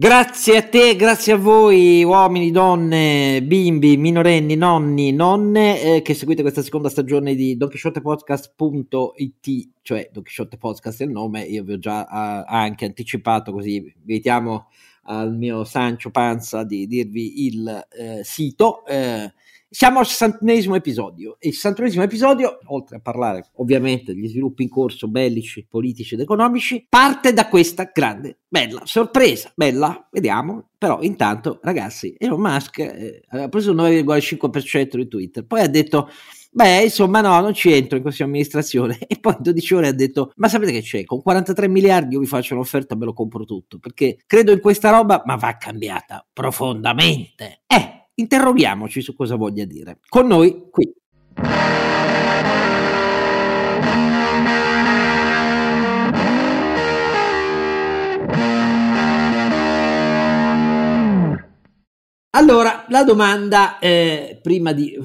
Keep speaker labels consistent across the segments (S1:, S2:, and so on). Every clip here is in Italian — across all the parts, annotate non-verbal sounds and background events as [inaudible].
S1: Grazie a te, grazie a voi uomini, donne, bimbi, minorenni, nonni, nonne eh, che seguite questa seconda stagione di DonChissottePodcast.it, cioè Don Chisciotte Podcast è il nome, io vi ho già uh, anche anticipato così invitiamo al mio Sancio Panza di dirvi il eh, sito. Eh, siamo al 61 episodio e il 61 episodio, oltre a parlare ovviamente degli sviluppi in corso bellici, politici ed economici, parte da questa grande, bella sorpresa. Bella, vediamo. Però intanto, ragazzi, Elon Musk eh, ha preso il 9,5% di Twitter, poi ha detto Beh, insomma, no, non ci entro in questa amministrazione. [laughs] E poi in 12 ore ha detto: Ma sapete che c'è? Con 43 miliardi io vi faccio un'offerta, me lo compro tutto. Perché credo in questa roba, ma va cambiata profondamente. Eh, interroghiamoci su cosa voglia dire. Con noi qui. Allora, la domanda, eh, prima di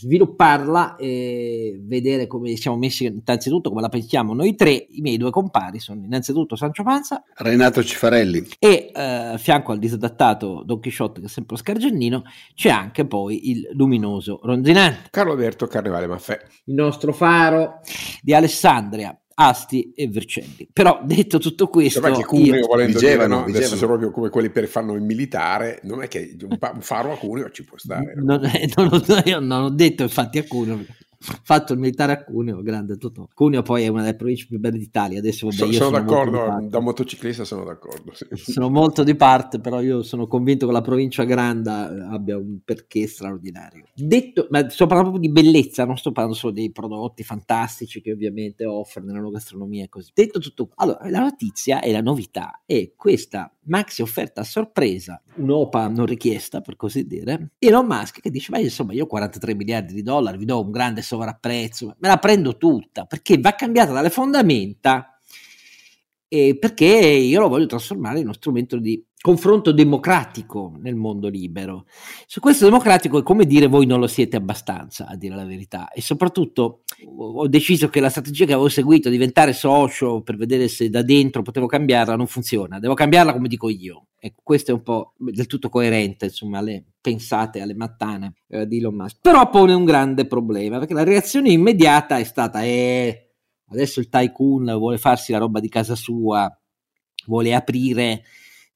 S1: svilupparla e vedere come siamo messi innanzitutto come la pensiamo noi tre i miei due compari sono innanzitutto Sancio Panza
S2: Renato Cifarelli.
S1: e eh, fianco al disadattato Don Chisciotte che è sempre lo scargennino c'è anche poi il luminoso Ronzinante.
S3: Carlo Alberto Carnevale Maffè
S1: il nostro faro di Alessandria Asti e Vercelli. Però detto tutto questo,
S3: cioè, che Cuneo io... volendo vigevano, dire, no? adesso sono proprio come quelli per fanno il militare, non è che un, faro a Cuneo ci può stare.
S1: No? Non, [laughs] non, io non ho detto infatti a Cuneo fatto il militare a Cuneo, grande tutto. Cuneo poi è una delle province più belle d'Italia. Adesso vabbè,
S3: sono, sono, d'accordo, da motociclista sono d'accordo. Sì.
S1: Sono molto di parte, però io sono convinto che la provincia grande abbia un perché straordinario. Detto, ma sto parlando proprio di bellezza, non sto parlando solo dei prodotti fantastici che ovviamente offre nella gastronomia e così. Detto tutto, allora la notizia e la novità è questa maxi offerta a sorpresa, un'OPA non richiesta per così dire, Elon Musk che dice ma insomma io ho 43 miliardi di dollari, vi do un grande sovrapprezzo, me la prendo tutta perché va cambiata dalle fondamenta e perché io lo voglio trasformare in uno strumento di confronto democratico nel mondo libero. Su questo democratico è come dire voi non lo siete abbastanza, a dire la verità. E soprattutto ho deciso che la strategia che avevo seguito, diventare socio per vedere se da dentro potevo cambiarla, non funziona. Devo cambiarla come dico io. E questo è un po' del tutto coerente, insomma, alle pensate, alle mattane eh, di Elon Musk. Però pone un grande problema, perché la reazione immediata è stata, eh, adesso il tycoon vuole farsi la roba di casa sua, vuole aprire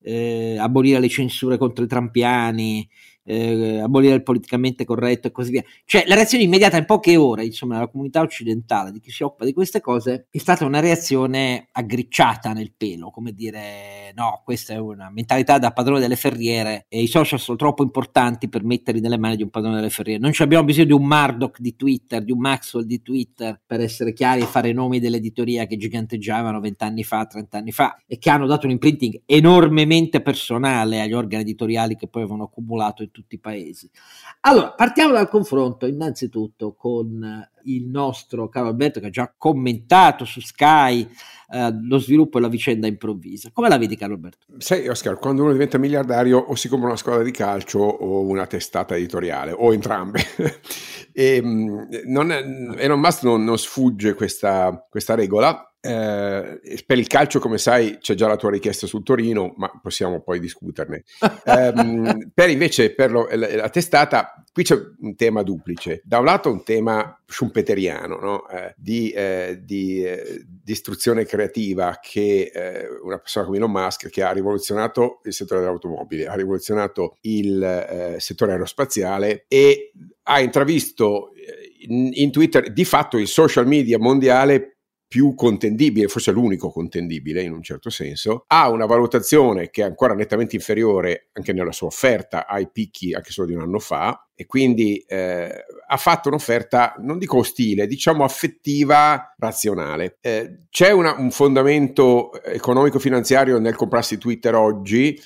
S1: eh, abolire le censure contro i trampiani, eh, abolire il politicamente corretto e così via. Cioè la reazione immediata in poche ore, insomma, della comunità occidentale, di chi si occupa di queste cose, è stata una reazione aggricciata nel pelo, come dire no, questa è una mentalità da padrone delle ferriere e i social sono troppo importanti per metterli nelle mani di un padrone delle ferriere. Non abbiamo bisogno di un Murdoch di Twitter, di un Maxwell di Twitter, per essere chiari e fare i nomi dell'editoria che giganteggiavano vent'anni fa, trent'anni fa e che hanno dato un imprinting enormemente personale agli organi editoriali che poi avevano accumulato in tutti i paesi. Allora, partiamo dal confronto innanzitutto con il nostro caro Alberto che ha già commentato su Sky eh, lo sviluppo e la vicenda improvvisa. Come la vedi caro Alberto?
S3: Sai Oscar, quando uno diventa miliardario o si compra una squadra di calcio o una testata editoriale o entrambe. e, [laughs] ehm, non è, Elon Musk non, non sfugge questa, questa regola eh, per il calcio, come sai, c'è già la tua richiesta sul Torino, ma possiamo poi discuterne. eh, [laughs] per invece per lo, la, la, testata, qui c'è un tema duplice. Da un lato un tema schumpeteriano, no? eh, di, eh, di eh, distruzione creativa che eh, una persona come Elon Musk, che ha rivoluzionato il settore dell'automobile, ha rivoluzionato il settore aerospaziale e ha intravisto in, in Twitter di fatto il social media mondiale più contendibile, forse l'unico contendibile in un certo senso, ha una valutazione che è ancora nettamente inferiore anche nella sua offerta ai picchi anche solo di un anno fa e quindi eh, ha fatto un'offerta, non dico ostile, diciamo affettiva, razionale. Eh, c'è una, un fondamento economico-finanziario nel comprarsi Twitter oggi?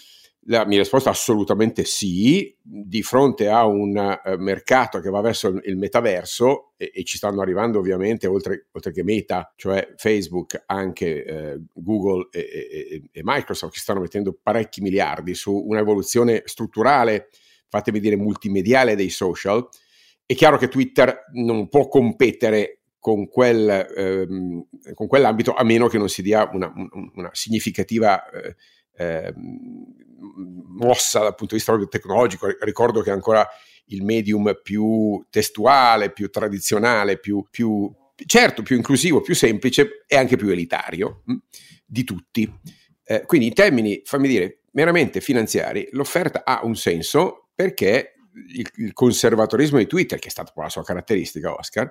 S3: La mia risposta è assolutamente sì, di fronte a un uh, mercato che va verso il, metaverso e, e, ci stanno arrivando ovviamente, oltre, oltre, che Meta, cioè Facebook, anche uh, Google e, e, e, Microsoft, che stanno mettendo parecchi miliardi su un'evoluzione strutturale, fatemi dire multimediale dei social, è chiaro che Twitter non può competere con, quel, ehm, con quell'ambito a meno che non si dia una, una significativa... Eh, ehm, mossa dal punto di vista tecnologico. Ricordo che ancora il medium più testuale, più tradizionale, più, più certo più inclusivo, più semplice e anche più elitario mh, di tutti. Eh, quindi in termini, fammi dire, meramente finanziari, l'offerta ha un senso perché il, il conservatorismo di Twitter, che è stata poi la sua caratteristica, Oscar,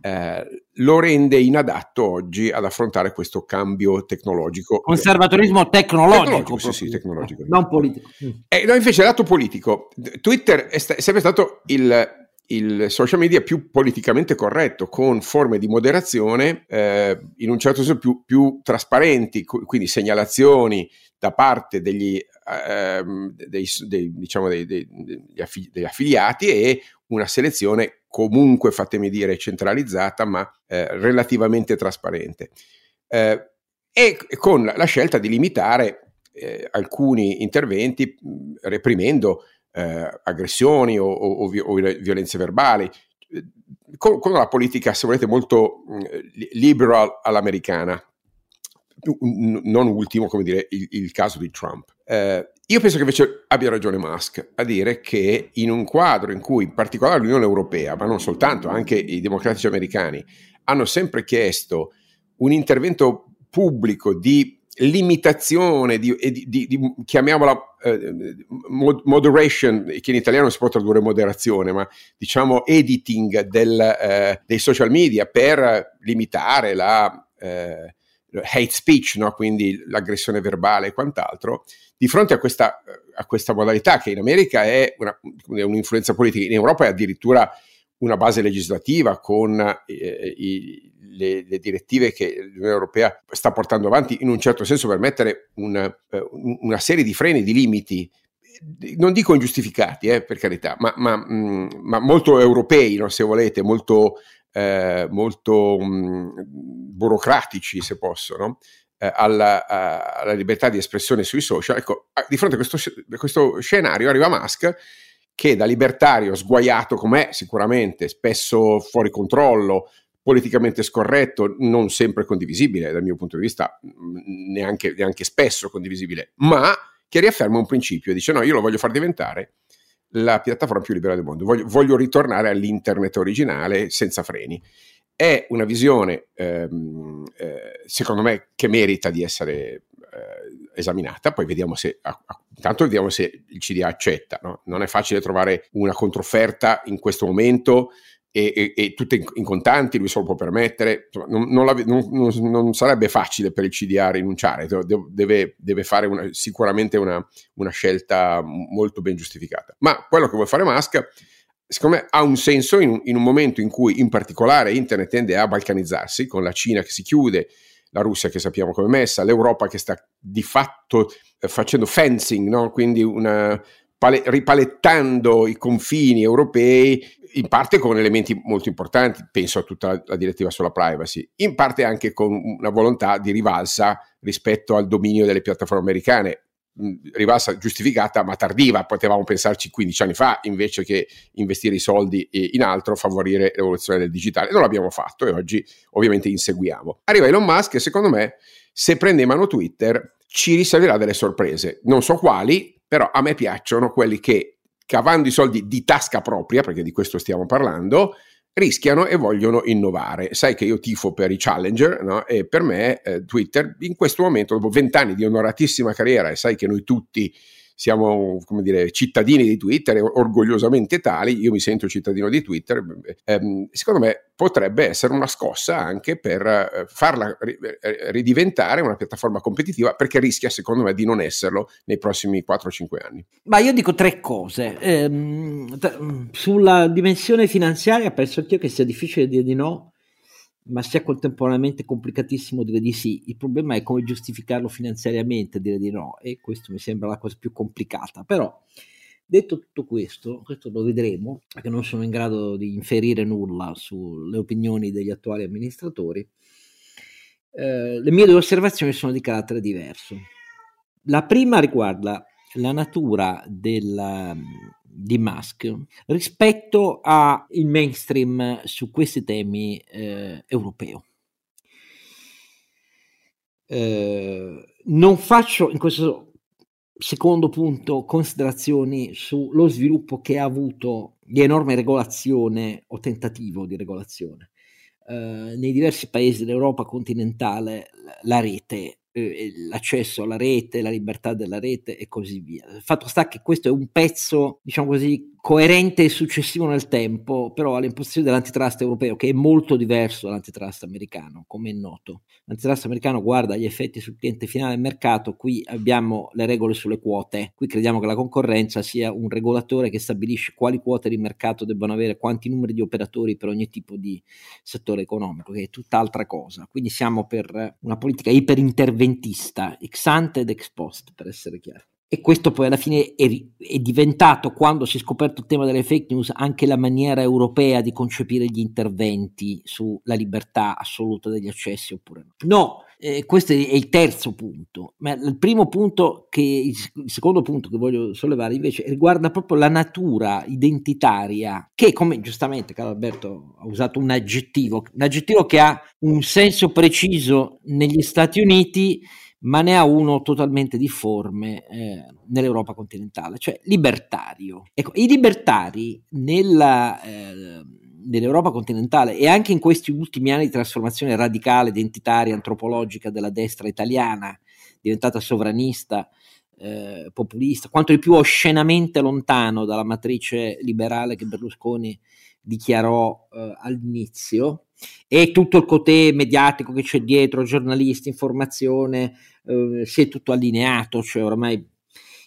S3: eh, lo rende inadatto oggi ad affrontare questo cambio tecnologico.
S1: Conservatorismo tecnologico. tecnologico
S3: sì, sì, tecnologico.
S1: Non politico.
S3: Eh, no, invece, lato politico, Twitter è, sta- è sempre stato il, il, social media più politicamente corretto, con forme di moderazione eh, in un certo senso più, più trasparenti, quindi segnalazioni da parte degli, ehm, dei, dei, diciamo dei, degli affiliati e una selezione comunque, fatemi dire, centralizzata, ma eh, relativamente trasparente. Eh, e con la scelta di limitare eh, alcuni interventi reprimendo eh, aggressioni o, o, o, violenze verbali, con, con, una politica, se volete, molto liberal all'americana. Non ultimo, come dire, il, il caso di Trump. Eh, io penso che invece abbia ragione Musk a dire che in un quadro in cui in particolare l'Unione Europea, ma non soltanto, anche i democratici americani, hanno sempre chiesto un intervento pubblico di limitazione, di, di, di, di chiamiamola eh, moderation, che in italiano si può tradurre moderazione, ma diciamo editing del, eh, dei social media per limitare la eh, hate speech, no? quindi l'aggressione verbale e quant'altro, di fronte a questa, a questa modalità che in America è una, un'influenza politica, in Europa è addirittura una base legislativa con eh, i, le, le, direttive che l'Unione Europea sta portando avanti in un certo senso per mettere una, eh, una serie di freni, di limiti non dico ingiustificati, eh, per carità, ma, ma, mh, mm, ma molto europei, no, se volete, molto, eh, molto mh, mm, burocratici, se posso, no? eh, alla, alla, libertà di espressione sui social. Ecco, di fronte a questo, a questo scenario arriva Musk che da libertario sguaiato com'è, sicuramente, spesso fuori controllo, politicamente scorretto, non sempre condivisibile dal mio punto di vista, neanche, neanche spesso condivisibile, ma che riafferma un principio, dice no, io lo voglio far diventare la piattaforma più libera del mondo, voglio, voglio ritornare all'internet originale senza freni è una visione, ehm, eh, secondo me, che merita di essere eh, esaminata. Poi vediamo se, intanto vediamo se il CDA accetta. No? Non è facile trovare una controfferta in questo momento e, e, e tutte in, in, contanti, lui se lo può permettere. Insomma, non, non, la, non, non, sarebbe facile per il CDA rinunciare, deve, deve fare una, sicuramente una, una scelta molto ben giustificata. Ma quello che vuole fare Musk secondo me ha un senso in in un, momento in cui in particolare internet tende a balcanizzarsi, con la Cina che si chiude, la Russia che sappiamo come è messa, l'Europa che sta di fatto eh, facendo fencing, no? quindi una, pale, ripalettando i confini europei, in parte con elementi molto importanti, penso a tutta la, la direttiva sulla privacy, in parte anche con una volontà di rivalsa rispetto al dominio delle piattaforme americane rivalsa giustificata ma tardiva, potevamo pensarci 15 anni fa invece che investire i soldi in altro, favorire l'evoluzione del digitale. Non l'abbiamo fatto e oggi ovviamente inseguiamo. Arriva Elon Musk e secondo me se prende in mano Twitter ci riserverà delle sorprese, non so quali, però a me piacciono quelli che cavando i soldi di tasca propria, perché di questo stiamo parlando, rischiano e vogliono innovare. Sai che io tifo per i challenger no? e per me eh, Twitter in questo momento, dopo vent'anni di onoratissima carriera, e sai che noi tutti siamo come dire, cittadini di Twitter, orgogliosamente tali, io mi sento cittadino di Twitter, ehm, secondo me potrebbe essere una scossa anche per eh, farla eh, ridiventare una piattaforma competitiva perché rischia secondo me di non esserlo nei prossimi 4-5 anni.
S1: Ma io dico tre cose. Ehm, sulla dimensione finanziaria penso anch'io che sia difficile dire di no ma sia contemporaneamente complicatissimo dire di sì. Il problema è come giustificarlo finanziariamente, dire di no, e questo mi sembra la cosa più complicata. Però, detto tutto questo, questo lo vedremo, perché non sono in grado di inferire nulla sulle opinioni degli attuali amministratori. Eh, le mie due osservazioni sono di carattere diverso. La prima riguarda la natura della, di Musk rispetto al mainstream su questi temi eh, europeo. Eh, non faccio in questo secondo punto, considerazioni sullo sviluppo che ha avuto di enorme regolazione o tentativo di regolazione. Uh, nei diversi paesi dell'Europa continentale la rete eh, l'accesso alla rete, la libertà della rete e così via. Il fatto sta che questo è un pezzo, diciamo così, coerente e successivo nel tempo, però alle imposizioni dell'antitrust europeo, che è molto diverso dall'antitrust americano, come è noto. L'antitrust americano guarda gli effetti sul cliente finale del mercato, qui abbiamo le regole sulle quote, qui crediamo che la concorrenza sia un regolatore che stabilisce quali quote di mercato debbano avere, quanti numeri di operatori per ogni tipo di settore economico, che è tutt'altra cosa. Quindi siamo per una politica iperinterventista, ex ante ed ex post, per essere chiari. E questo poi alla fine è, è, diventato, quando si è scoperto il tema delle fake news, anche la maniera europea di concepire gli interventi sulla libertà assoluta degli accessi oppure no. No, eh, questo è il terzo punto, ma il primo punto, che, il secondo punto che voglio sollevare invece riguarda proprio la natura identitaria, che come giustamente Carlo Alberto ha usato un aggettivo, un aggettivo che ha un senso preciso negli Stati Uniti ma ne ha uno totalmente difforme eh, nell'Europa continentale, cioè libertario. Ecco, i libertari nella, eh, nell'Europa continentale e anche in questi ultimi anni di trasformazione radicale, identitaria, antropologica della destra italiana, diventata sovranista, eh, populista, quanto di più oscenamente lontano dalla matrice liberale che Berlusconi dichiarò eh, all'inizio, e tutto il cotè mediatico che c'è dietro, giornalisti, informazione, eh, si è tutto allineato, cioè ormai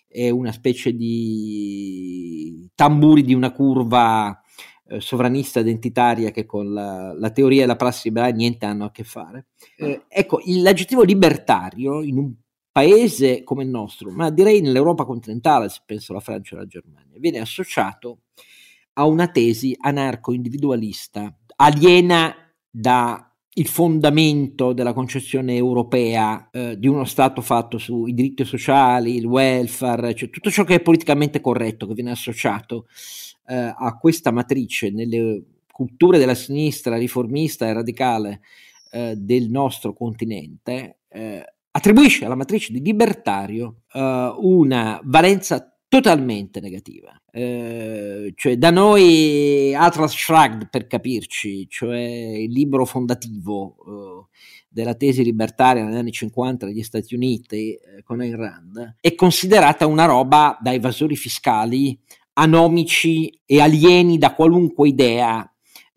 S1: è una specie di tamburi di una curva eh, sovranista identitaria che con la, la, teoria e la prassi liberale niente hanno a che fare. Eh, ecco, l'aggettivo libertario in un paese come il nostro, ma direi nell'Europa continentale, se penso alla Francia e alla Germania, viene associato a una tesi anarco-individualista, aliena dal fondamento della concezione europea eh, di uno Stato fatto sui diritti sociali, il welfare, cioè tutto ciò che è politicamente corretto, che viene associato eh, a questa matrice nelle culture della sinistra riformista e radicale eh, del nostro continente, eh, attribuisce alla matrice di libertario eh, una valenza totalmente negativa. Eh, cioè da noi Atlas Shrugged per capirci, cioè il libro fondativo eh, della tesi libertaria negli anni 50 negli Stati Uniti eh, con Ayn Rand, è considerata una roba da evasori fiscali anomici e alieni da qualunque idea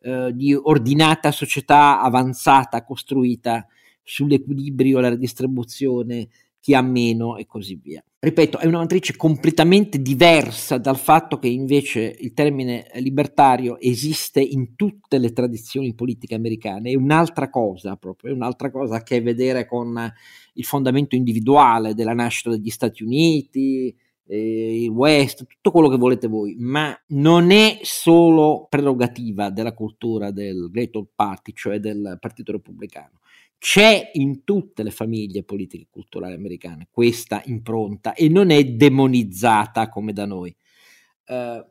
S1: eh, di ordinata società avanzata costruita sull'equilibrio, la redistribuzione, chi ha meno e così via. Ripeto, è una matrice completamente diversa dal fatto che invece il termine libertario esiste in tutte le tradizioni politiche americane, è un'altra cosa proprio, è un'altra cosa che ha a che vedere con il fondamento individuale della nascita degli Stati Uniti, eh, il West, tutto quello che volete voi, ma non è solo prerogativa della cultura del Great Old Party, cioè del Partito Repubblicano c'è in tutte le famiglie politiche e culturali americane questa impronta e non è demonizzata come da noi. Uh,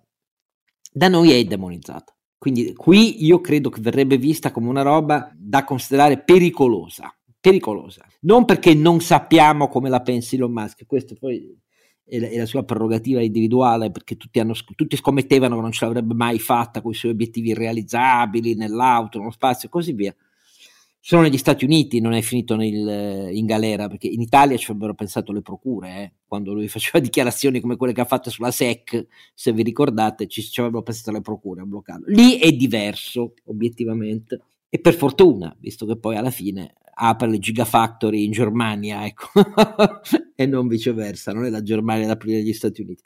S1: da noi è demonizzata. Quindi qui io credo che verrebbe vista come una roba da considerare pericolosa. Pericolosa. Non perché non sappiamo come la pensi Elon Musk, questo poi è la, è la sua prerogativa individuale, perché tutti, hanno, tutti scommettevano che non ce l'avrebbe mai fatta con i suoi obiettivi irrealizzabili nell'auto, nello spazio e così via solo negli Stati Uniti non è finito nel, in galera, perché in Italia ci avrebbero pensato le procure, eh, quando lui [laughs] faceva dichiarazioni come quelle che ha fatto sulla SEC, se vi ricordate, ci, ci avrebbero pensato le procure a bloccarlo. Lì è diverso, obiettivamente, e per fortuna, visto che poi alla fine apre le Gigafactory in Germania, ecco, [laughs] e non viceversa, non è la Germania ad aprire gli Stati Uniti.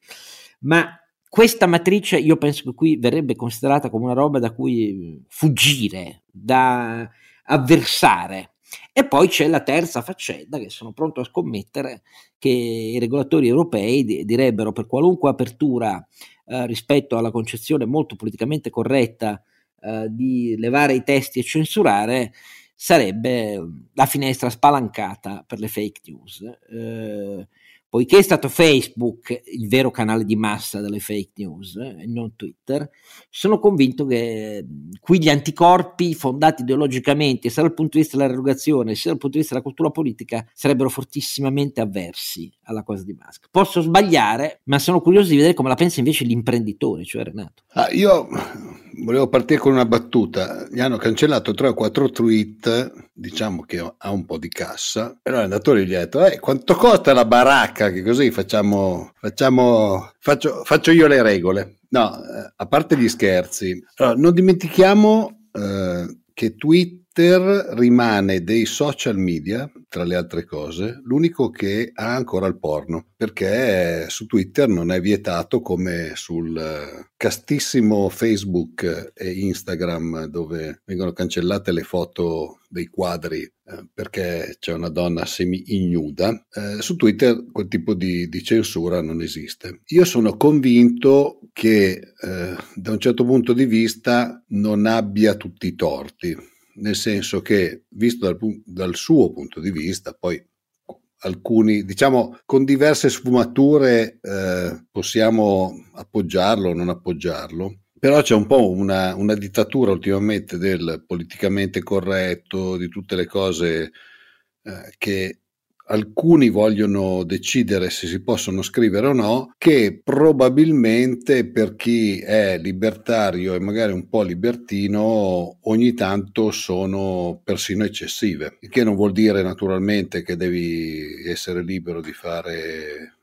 S1: Ma questa matrice io penso che qui verrebbe considerata come una roba da cui fuggire, da avversare. E poi c'è la terza faccenda che sono pronto a scommettere che i regolatori europei direbbero per qualunque apertura eh, rispetto alla concezione molto politicamente corretta eh, di levare i testi e censurare sarebbe la finestra spalancata per le fake news. Eh, poiché è stato Facebook il vero canale di massa delle fake news e eh, non Twitter, sono convinto che qui gli anticorpi fondati ideologicamente sia dal punto di vista della rerogazione sia dal punto di vista della cultura politica sarebbero fortissimamente avversi alla cosa di Musk. Posso sbagliare, ma sono curioso di vedere come la pensa invece l'imprenditore, cioè Renato.
S2: Ah, io volevo partire con una battuta. Gli hanno cancellato 3 o 4 tweet, diciamo che ha un po' di cassa. E allora l'adatore gli ha detto: eh, quanto costa la baracca? Che così facciamo, facciamo faccio, faccio io le regole. No, eh, a parte gli scherzi, allora, non dimentichiamo eh, che tweet Twitter rimane dei social media, tra le altre cose, l'unico che ha ancora il porno, perché su Twitter non è vietato come sul eh, castissimo Facebook e Instagram dove vengono cancellate le foto dei quadri eh, perché c'è una donna semi-ignuda. Eh, su Twitter quel tipo di, di, censura non esiste. Io sono convinto che eh, da un certo punto di vista non abbia tutti i torti nel senso che, visto dal, dal suo punto di vista, poi alcuni, diciamo, con diverse sfumature eh, possiamo appoggiarlo o non appoggiarlo. Però c'è un po' una, una, dittatura ultimamente del politicamente corretto, di tutte le cose eh, che alcuni vogliono decidere se si possono scrivere o no, che probabilmente per chi è libertario e magari un po' libertino ogni tanto sono persino eccessive, il che non vuol dire naturalmente che devi essere libero di fare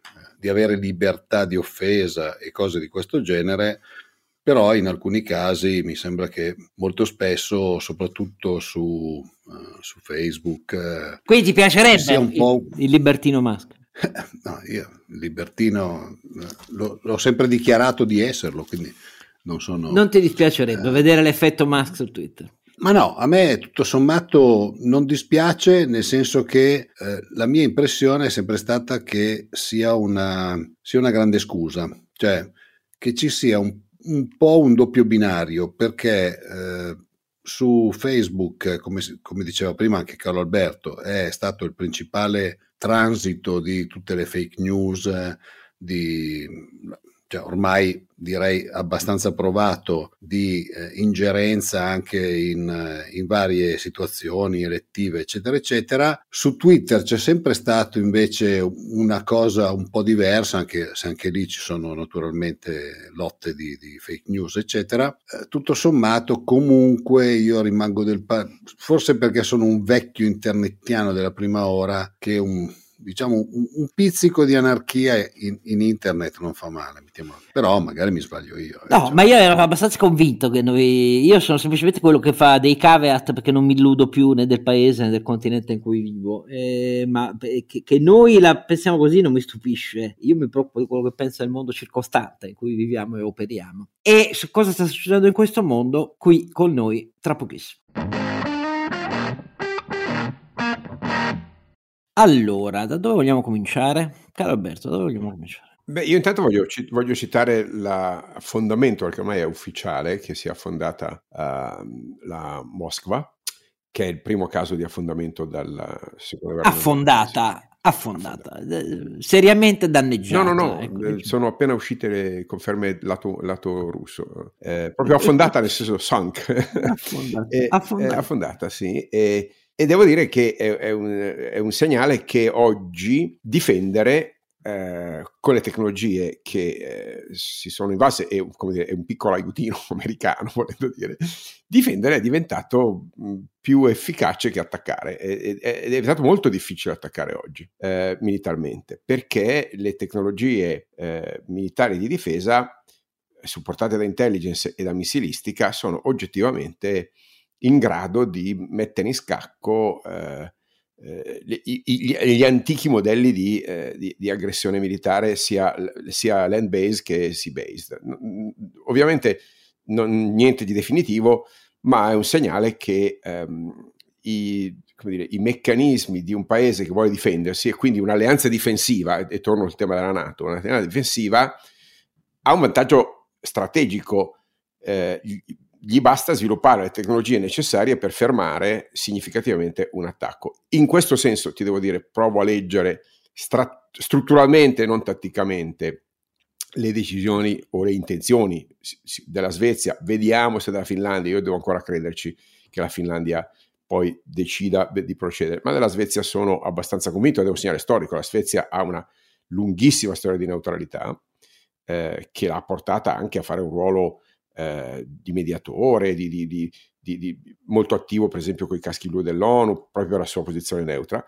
S2: di avere libertà di offesa e cose di questo genere, però in alcuni casi mi sembra che molto spesso, soprattutto su, uh, su Facebook... Uh,
S1: Quindi ti piacerebbe un po'... il, il libertino Musk? [laughs]
S2: no, io il libertino lo, l'ho sempre dichiarato di esserlo, quindi non sono...
S1: Non ti dispiacerebbe eh, vedere l'effetto Musk su Twitter?
S2: Ma no, a me tutto sommato non dispiace, nel senso che eh, la mia impressione è sempre stata che sia una, sia una grande scusa, cioè che ci sia un un po' un doppio binario perché eh, su Facebook, come, come, diceva prima anche Carlo Alberto, è stato il principale transito di tutte le fake news, di cioè ormai direi abbastanza provato di eh, ingerenza anche in, eh, in, varie situazioni elettive, eccetera, eccetera. Su Twitter c'è sempre stato invece una cosa un po' diversa, anche se anche lì ci sono naturalmente lotte di, di fake news, eccetera. Eh, tutto sommato, comunque io rimango del pa- forse perché sono un vecchio internettiano della prima ora che un diciamo un, un, pizzico di anarchia in, in, internet non fa male, però magari mi sbaglio io.
S1: Eh, no, cioè. ma io ero abbastanza convinto che noi, io sono semplicemente quello che fa dei caveat perché non mi illudo più né del paese né del continente in cui vivo, eh, ma che, che, noi la pensiamo così non mi stupisce, io mi preoccupo di quello che pensa il mondo circostante in cui viviamo e operiamo. E su cosa sta succedendo in questo mondo qui con noi tra pochissimo. Allora, da dove vogliamo cominciare? Caro Alberto, da dove vogliamo cominciare?
S3: Beh, io intanto voglio, voglio citare l'affondamento, che ormai è ufficiale, che si è affondata uh, la Moskva, che è il primo caso di affondamento dalla
S1: seconda guerra affondata, affondata, affondata, seriamente danneggiata.
S3: No, no, no, ecco, eh, sono appena uscite le conferme lato, lato russo, eh, proprio affondata nel senso sunk. Affondata, [laughs] e, affondata. affondata sì. E, e devo dire che è, è, un, è un, segnale che oggi difendere eh, con le tecnologie che eh, si sono invase, è, dire, è, un piccolo aiutino [laughs] americano, volendo dire, difendere è diventato mh, più efficace che attaccare. Ed è, è, diventato molto difficile attaccare oggi eh, militarmente, perché le tecnologie eh, militari di difesa supportate da intelligence e da missilistica sono oggettivamente in grado di mettere in scacco eh, eh, gli, gli, gli, antichi modelli di, eh, di, di aggressione militare sia, sia land-based che sea-based. Ovviamente non, niente di definitivo, ma è un segnale che ehm, i, dire, i, meccanismi di un paese che vuole difendersi e quindi un'alleanza difensiva, e torno al tema della Nato, un'alleanza difensiva ha un vantaggio strategico. Eh, gli basta sviluppare le tecnologie necessarie per fermare significativamente un attacco. In questo senso, ti devo dire, provo a leggere stra- strutturalmente, non tatticamente, le decisioni o le intenzioni della Svezia. Vediamo se della Finlandia, io devo ancora crederci che la Finlandia poi decida di procedere, ma della Svezia sono abbastanza convinto ed è un segnale storico. La Svezia ha una lunghissima storia di neutralità eh, che l'ha portata anche a fare un ruolo eh, di mediatore, di, di, di, molto attivo per esempio con i caschi blu dell'ONU, proprio la sua posizione neutra.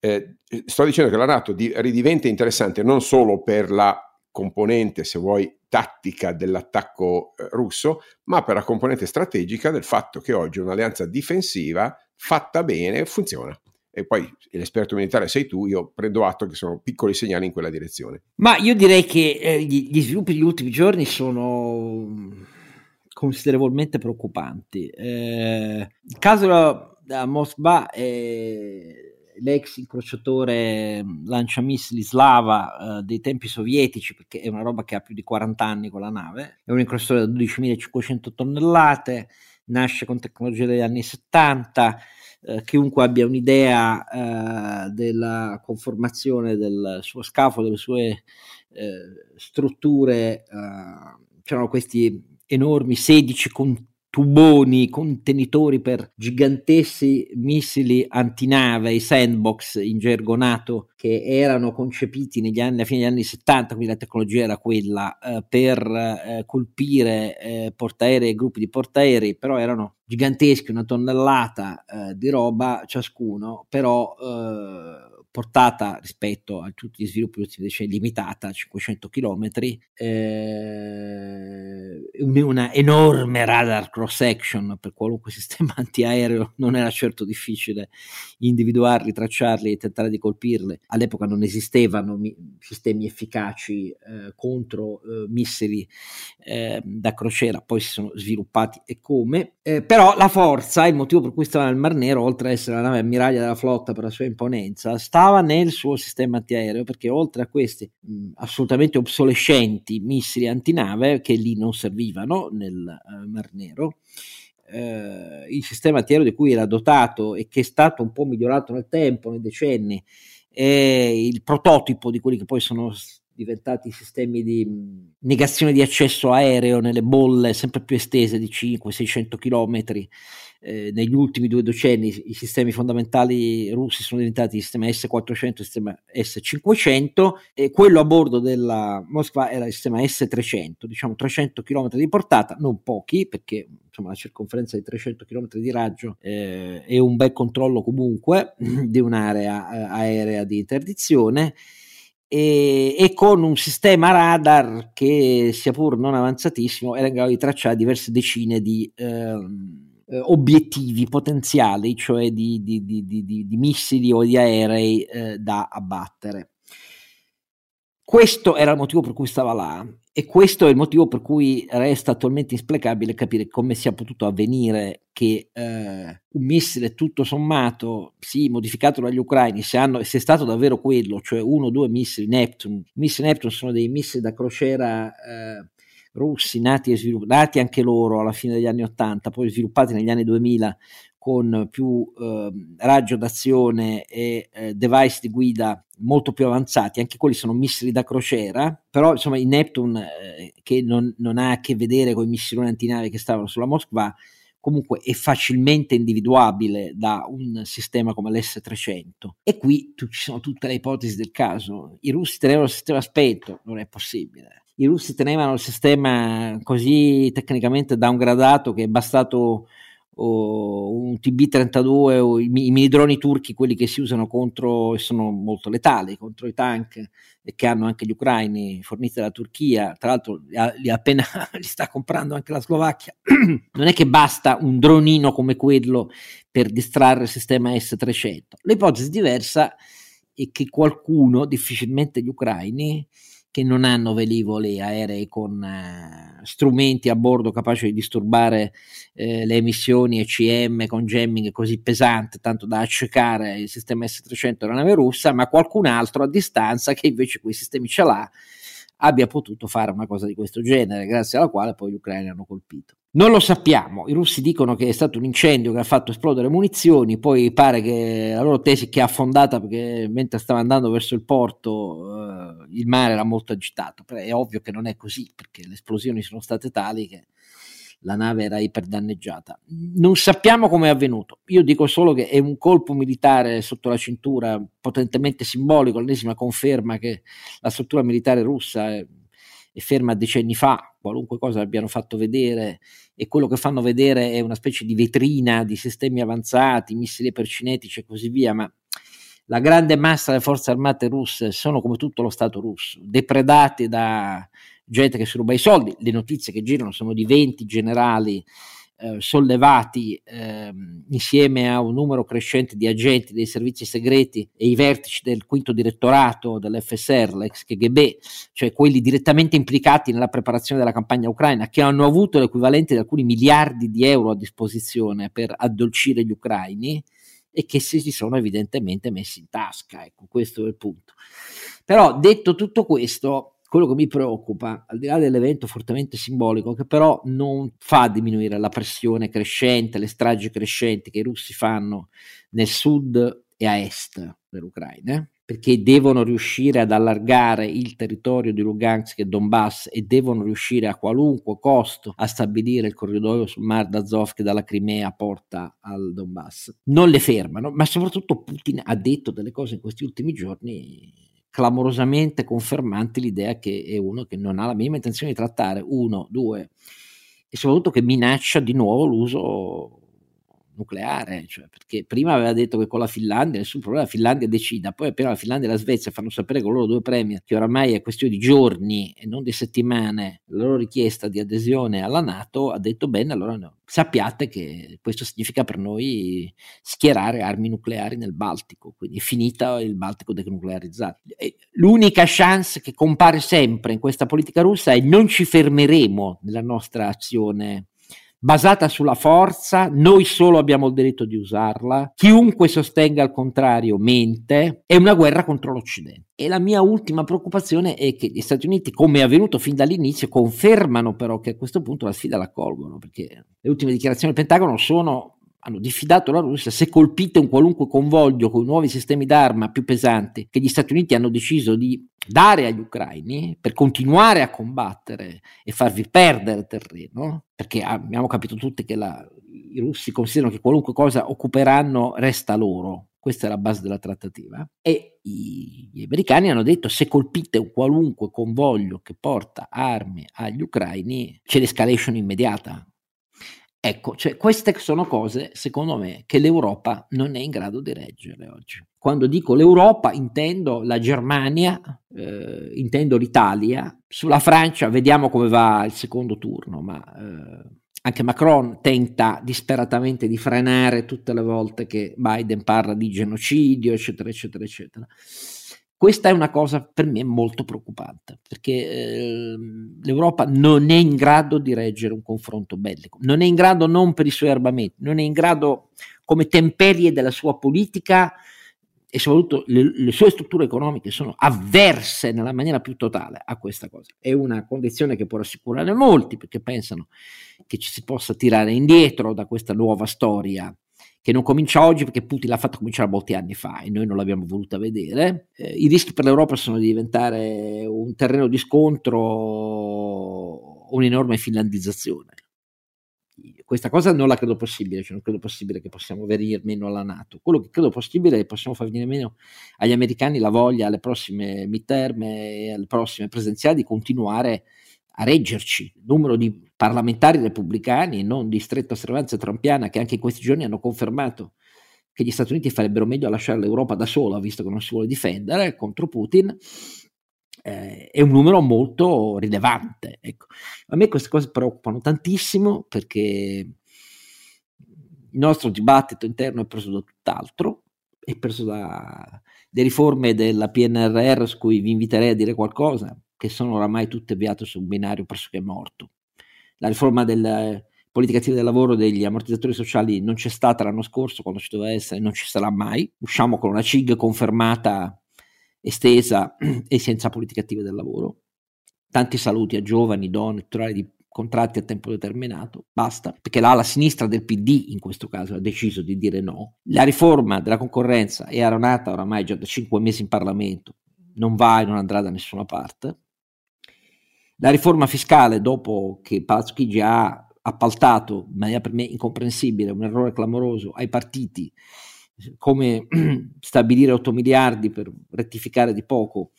S3: Eh, sto dicendo che la Nato ridiventa interessante non solo per la componente, se vuoi, tattica dell'attacco eh, russo, ma per la componente strategica del fatto che oggi un'alleanza difensiva fatta bene funziona. E poi l'esperto militare sei tu, io prendo atto che sono piccoli segnali in quella direzione.
S1: Ma io direi che eh, gli, sviluppi degli ultimi giorni sono considerevolmente preoccupanti. Eh, il caso da Mosca è l'ex incrociatore mm, lanciamissili slava eh, dei tempi sovietici, perché è una roba che ha più di 40 anni con la nave, è un incrociatore da 12.500 tonnellate, nasce con tecnologia degli anni 70, eh, chiunque abbia un'idea eh, della conformazione del suo scafo, delle sue eh, strutture, eh, c'erano questi enormi 16 con tuboni, contenitori per giganteschi missili antinave, i sandbox in gergo NATO, che erano concepiti negli anni, alla fine degli anni 70, quindi la tecnologia era quella, eh, per eh, colpire eh, portaerei e gruppi di portaerei, però erano giganteschi, una tonnellata eh, di roba ciascuno, però eh, portata rispetto a tutti gli sviluppi ultimi decenni limitata a 500 km, eh, una enorme radar cross section per qualunque [laughs] sistema antiaereo non era certo difficile individuarli, tracciarli e tentare di colpirli. All'epoca non esistevano mi- sistemi efficaci eh, contro eh, missili eh, da crociera, poi si sono sviluppati e come. Eh, però la forza, il motivo per cui stava nel Mar Nero, oltre ad essere la nave ammiraglia della flotta per la sua imponenza, sta stava nel suo sistema antiaereo perché oltre a questi mh, assolutamente obsolescenti missili antinave che lì non servivano nel uh, Mar Nero, eh, il sistema antiaereo di cui era dotato e che è stato un po' migliorato nel tempo, nei decenni, è il prototipo di quelli che poi sono diventati sistemi di negazione di accesso aereo nelle bolle sempre più estese di 500-600 km eh, negli ultimi due decenni i sistemi fondamentali russi sono diventati sistema S400 e sistema S500 e quello a bordo della Moskva era il sistema S300, diciamo 300 km di portata, non pochi perché insomma la circonferenza di 300 km di raggio eh, è un bel controllo comunque [clears throat] di un'area eh, aerea di interdizione e, e, con un sistema radar che sia pur non avanzatissimo era in grado di tracciare diverse decine di ehm, eh, obiettivi potenziali, cioè di, di, di, di, missili o di aerei eh, da abbattere. Questo era il motivo per cui stava là e questo è il motivo per cui resta attualmente inspiegabile capire come sia potuto avvenire che eh, un missile tutto sommato, sì, modificato dagli ucraini, se, hanno, se è stato davvero quello, cioè uno o due missili Neptune, i missili Neptune sono dei missili da crociera eh, russi nati e sviluppati anche loro alla fine degli anni 80, poi sviluppati negli anni 2000 con più eh, raggio d'azione e eh, device di guida molto più avanzati, anche quelli sono missili da crociera, però insomma il Neptune eh, che non, non, ha a che vedere con i missiloni antinavi che stavano sulla Moskva, comunque è facilmente individuabile da un sistema come l'S-300 e qui tu, ci sono tutte le ipotesi del caso, i russi tenevano il sistema spento, non è possibile i russi tenevano il sistema così tecnicamente downgradato che è bastato oh, un TB-32 o i, mini droni turchi, quelli che si usano contro e sono molto letali contro i tank e che hanno anche gli ucraini forniti dalla Turchia, tra l'altro li, ha, li, appena, [laughs] li sta comprando anche la Slovacchia. [clears throat] non è che basta un dronino come quello per distrarre il sistema S-300. L'ipotesi diversa è che qualcuno, difficilmente gli ucraini, che non hanno velivoli aerei con eh, strumenti a bordo capaci di disturbare eh, le emissioni ECM con jamming così pesante, tanto da accecare il sistema S-300 della nave russa, ma qualcun altro a distanza che invece quei sistemi ce l'ha abbia potuto fare una cosa di questo genere, grazie alla quale poi gli ucraini hanno colpito. Non lo sappiamo, i russi dicono che è stato un incendio che ha fatto esplodere munizioni, poi pare che la loro tesi che è affondata perché mentre stava andando verso il porto eh, il mare era molto agitato, però è ovvio che non è così perché le esplosioni sono state tali che la nave era iperdanneggiata. Non sappiamo come è avvenuto, io dico solo che è un colpo militare sotto la cintura potentemente simbolico, l'ennesima conferma che la struttura militare russa è è ferma decenni fa, qualunque cosa abbiano fatto vedere e quello che fanno vedere è una specie di vetrina di sistemi avanzati, missili percinetici e così via, ma la grande massa delle forze armate russe sono come tutto lo Stato russo, depredati da gente che si ruba i soldi, le notizie che girano sono di 20 generali eh, sollevati eh, insieme a un numero crescente di agenti dei servizi segreti e i vertici del quinto direttorato dell'FSR, l'ex KGB, cioè quelli direttamente implicati nella preparazione della campagna ucraina, che hanno avuto l'equivalente di alcuni miliardi di euro a disposizione per addolcire gli ucraini e che si sono evidentemente messi in tasca. Ecco, questo è il punto. Però detto tutto questo, quello che mi preoccupa, al di là dell'evento fortemente simbolico, che però non fa diminuire la pressione crescente, le stragi crescenti che i russi fanno nel sud e a est dell'Ucraina, perché devono riuscire ad allargare il territorio di Lugansk e Donbass e devono riuscire a qualunque costo a stabilire il corridoio sul Mar d'Azov che dalla Crimea porta al Donbass. Non le fermano, ma soprattutto Putin ha detto delle cose in questi ultimi giorni clamorosamente confermanti l'idea che è uno che non ha la minima intenzione di trattare, uno, due, e soprattutto che minaccia di nuovo l'uso nucleare, cioè, perché prima aveva detto che con la Finlandia nessun problema, la Finlandia decida, poi appena la Finlandia e la Svezia fanno sapere con loro due premier che oramai è questione di giorni e non di settimane la loro richiesta di adesione alla Nato, ha detto bene, allora no. Sappiate che questo significa per noi schierare armi nucleari nel Baltico, quindi è finita il Baltico denuclearizzato. L'unica chance che compare sempre in questa politica russa è non ci fermeremo nella nostra azione basata sulla forza, noi solo abbiamo il diritto di usarla, chiunque sostenga il contrario mente, è una guerra contro l'Occidente. E la mia ultima preoccupazione è che gli Stati Uniti, come è avvenuto fin dall'inizio, confermano però che a questo punto la sfida la colgono, perché le ultime dichiarazioni del Pentagono sono hanno diffidato la Russia, se colpite un qualunque convoglio con nuovi sistemi d'arma più pesanti che gli Stati Uniti hanno deciso di dare agli ucraini per continuare a combattere e farvi perdere terreno, perché abbiamo capito tutti che la, i russi considerano che qualunque cosa occuperanno resta loro, questa è la base della trattativa, e i, gli americani hanno detto se colpite un qualunque convoglio che porta armi agli ucraini c'è l'escalation immediata, Ecco, cioè, queste sono cose, secondo me, che l'Europa non è in grado di reggere oggi. Quando dico l'Europa intendo la Germania, eh, intendo l'Italia, sulla Francia vediamo come va il secondo turno, ma eh, anche Macron tenta disperatamente di frenare tutte le volte che Biden parla di genocidio, eccetera, eccetera, eccetera. Questa è una cosa per me molto preoccupante, perché eh, l'Europa non è in grado di reggere un confronto bellico, non è in grado non per i suoi armamenti, non è in grado come temperie della sua politica e soprattutto le, le, sue strutture economiche sono avverse nella maniera più totale a questa cosa. È una condizione che può rassicurare molti perché pensano che ci si possa tirare indietro da questa nuova storia che non comincia oggi perché Putin l'ha fatto cominciare molti anni fa e noi non l'abbiamo voluta vedere. Eh, I rischi per l'Europa sono di diventare un terreno di scontro, un'enorme finlandizzazione. Questa cosa non la credo possibile, cioè non credo possibile che possiamo venire meno alla Nato. Quello che credo possibile è che possiamo far venire meno agli americani la voglia alle prossime midterm e alle prossime presenziali di continuare a reggerci. Il numero di parlamentari repubblicani, non di stretta osservanza trampiana, che anche in questi giorni hanno confermato che gli Stati Uniti farebbero meglio a lasciare l'Europa da sola, visto che non si vuole difendere contro Putin, eh, è un numero molto rilevante. Ecco. A me queste cose preoccupano tantissimo perché il nostro dibattito interno è preso da tutt'altro, è preso da le riforme della PNRR su cui vi inviterei a dire qualcosa, che sono oramai tutte avviate su un binario pressoché morto. La riforma della politica attiva del lavoro degli ammortizzatori sociali non c'è stata l'anno scorso quando ci doveva essere, non ci sarà mai. Usciamo con una CIG confermata, estesa [clears throat] e senza politica attiva del lavoro. Tanti saluti a giovani, donne, titolari di contratti a tempo determinato, basta, perché l'ala sinistra del PD in questo caso ha deciso di dire no. La riforma della concorrenza è aronata oramai già da cinque mesi in Parlamento, non va e non andrà da nessuna parte. La riforma fiscale, dopo che Palazzo Chigi ha appaltato, in maniera per me incomprensibile, un errore clamoroso ai partiti, come [clears throat] stabilire 8 miliardi per rettificare di poco